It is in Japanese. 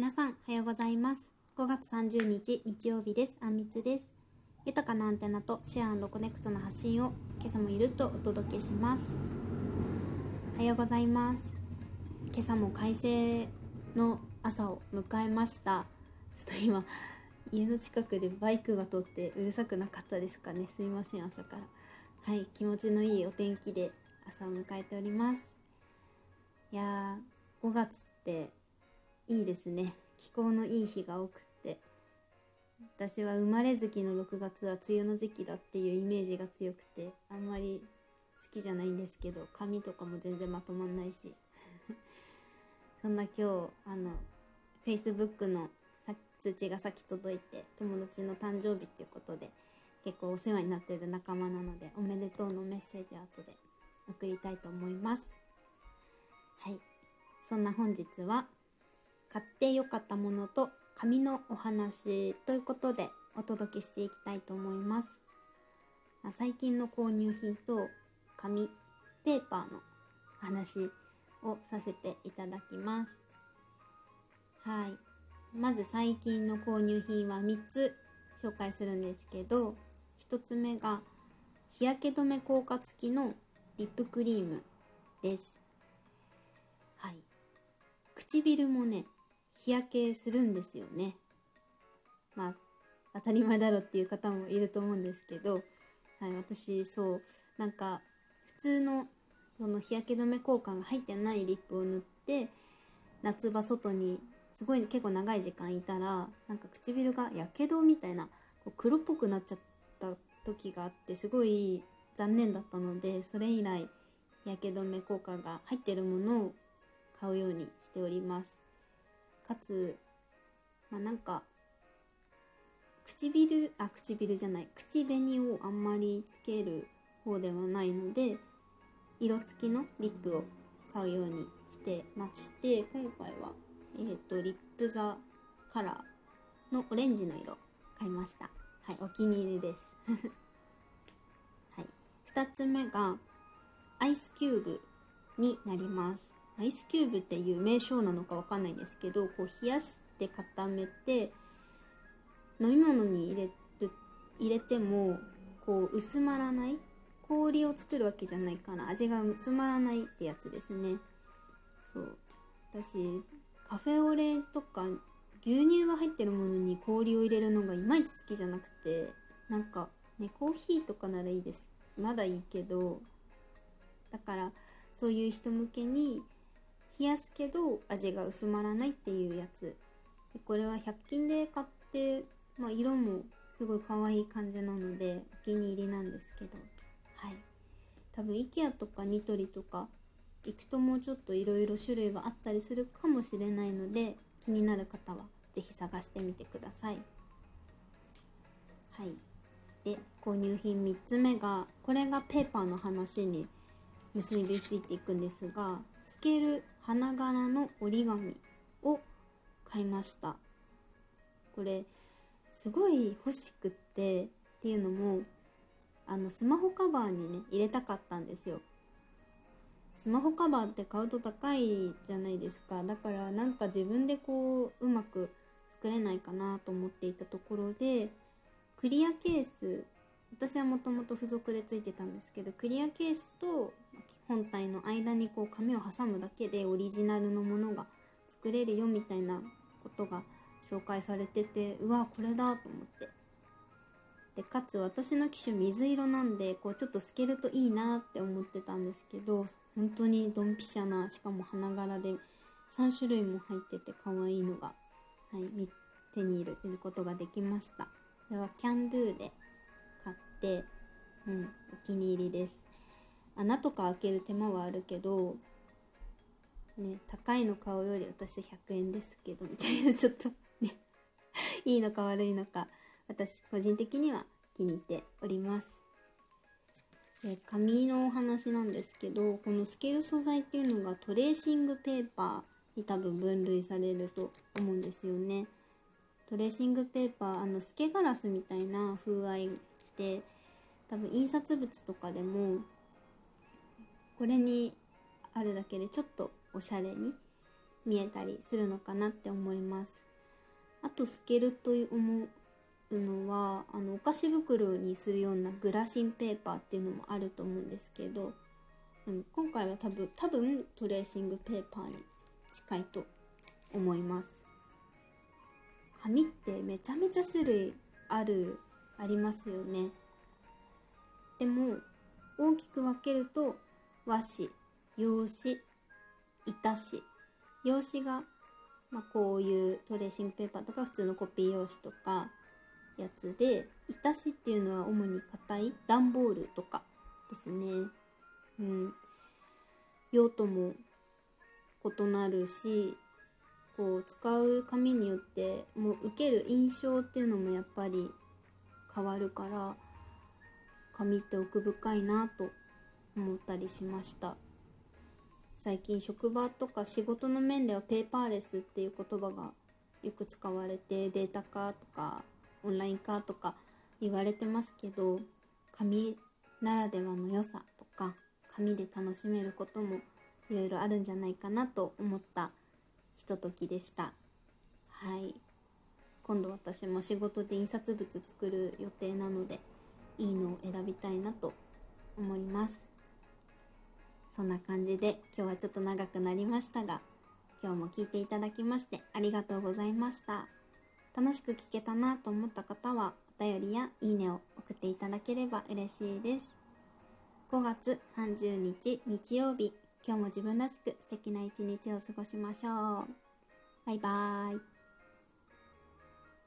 皆さん、おはようございます。5月30日、日曜日です。あんみつです。豊かなアンテナとシェアコネクトの発信を今朝もゆるっとお届けします。おはようございます。今朝も快晴の朝を迎えました。ちょっと今、家の近くでバイクが通ってうるさくなかったですかね。すみません、朝から。はい、気持ちのいいお天気で朝を迎えております。いやー、5月っていいですね。気候のいい日が多くって。私は生まれ月の6月は梅雨の時期だっていうイメージが強くてあんまり好きじゃないんですけど髪とかも全然まとまんないし。そんな今日あの Facebook の通知が先届いて友達の誕生日っていうことで結構お世話になってる仲間なのでおめでとうのメッセージを後で送りたいと思います。はい。そんな本日は買ってよかったものと紙のお話ということでお届けしていきたいと思います。最近の購入品と紙、ペーパーの話をさせていただきます。はい。まず最近の購入品は3つ紹介するんですけど、1つ目が日焼け止め効果付きのリップクリームです。はい。唇もね、日焼けするんですよね。まあ、当たり前だろっていう方もいると思うんですけど、はい、私、そう、なんか、普通の、その日焼け止め効果が入ってないリップを塗って、夏場外に、すごい結構長い時間いたら、なんか唇がやけどみたいな、こう黒っぽくなっちゃった時があって、すごい残念だったので、それ以来、日焼け止め効果が入ってるものを買うようにしております。かつ、まあ、なんか、唇、あ、唇じゃない、口紅をあんまりつける方ではないので、色付きのリップを買うようにしてまして、今回は、え、ー、と、リップザカラーのオレンジの色買いました。はい、お気に入りです。はい。二つ目が、アイスキューブになります。アイスキューブっていう名称なのかわかんないんですけど、こう冷やして固めて、飲み物に入れる、入れても、こう薄まらない氷を作るわけじゃないから味が薄まらないってやつですね。そう。私、カフェオレとか牛乳が入ってるものに氷を入れるのがいまいち好きじゃなくて、なんかね、コーヒーとかならいいです。まだいいけど、だからそういう人向けに冷やすけど味が薄まらないっていうやつ。これは100均で買って、まあ、色もすごい可愛い感じなのでお気に入りなんですけど。はい。多分 IKEA とかニトリとか行くともうちょっといろいろ種類があったりするかもしれないので気になる方は是非探してみてください。はい。で購入品3つ目がこれがペーパーの話に結びついていくんですが透ける花柄の折り紙を買いました。これすごい欲しくってっていうのもあのスマホカバーにね入れたかったんですよ。スマホカバーって買うと高いじゃないですか。だからなんか自分でこううまく作れないかなと思っていたところでクリアケース私はもともと付属でついてたんですけどクリアケースと本体の間にこう紙を挟むだけでオリジナルのものが作れるよみたいなことが紹介されててうわこれだと思って。でかつ私の機種水色なんでこうちょっと透けるといいなって思ってたんですけど本当にドンピシャなしかも花柄で3種類も入ってて可愛いのが、はい、手に入れることができました。これはキャンドゥでてうんお気に入りです。穴とか開ける手間はあるけどね高いの買うより私100円ですけどみたいなちょっとねいいのか悪いのか私個人的には気に入っております。で紙のお話なんですけどこの透ける素材っていうのがトレーシングペーパーに多分分類されると思うんですよね。トレーシングペーパーあの透けガラスみたいな風合いで多分印刷物とかでもこれにあるだけでちょっとおしゃれに見えたりするのかなって思います。あと透けると思うのはあのお菓子袋にするようなグラシンペーパーっていうのもあると思うんですけど、うん、今回は多分多分トレーシングペーパーに近いと思います。紙ってめちゃめちゃ種類あるありますよね。でも大きく分けると和紙用紙板紙。用紙が、まあ、こういうトレーシングペーパーとか普通のコピー用紙とかやつで板紙っていうのは主に硬い段ボールとかですね。うん。用途も異なるしこう使う紙によってもう受ける印象っていうのもやっぱり変わるから紙って奥深いなと思ったりしました。最近職場とか仕事の面ではペーパーレスっていう言葉がよく使われてデータ化とかオンライン化とか言われてますけど紙ならではの良さとか紙で楽しめることもいろいろあるんじゃないかなと思ったひとときでした。はい。今度私も仕事で印刷物作る予定なのでいいのを選びたいなと思います。そんな感じで今日はちょっと長くなりましたが今日も聞いていただきましてありがとうございました。楽しく聞けたなと思った方はお便りやいいねを送っていただければ嬉しいです。5月30日日曜日。今日も自分らしく素敵な一日を過ごしましょう。バイバーイ。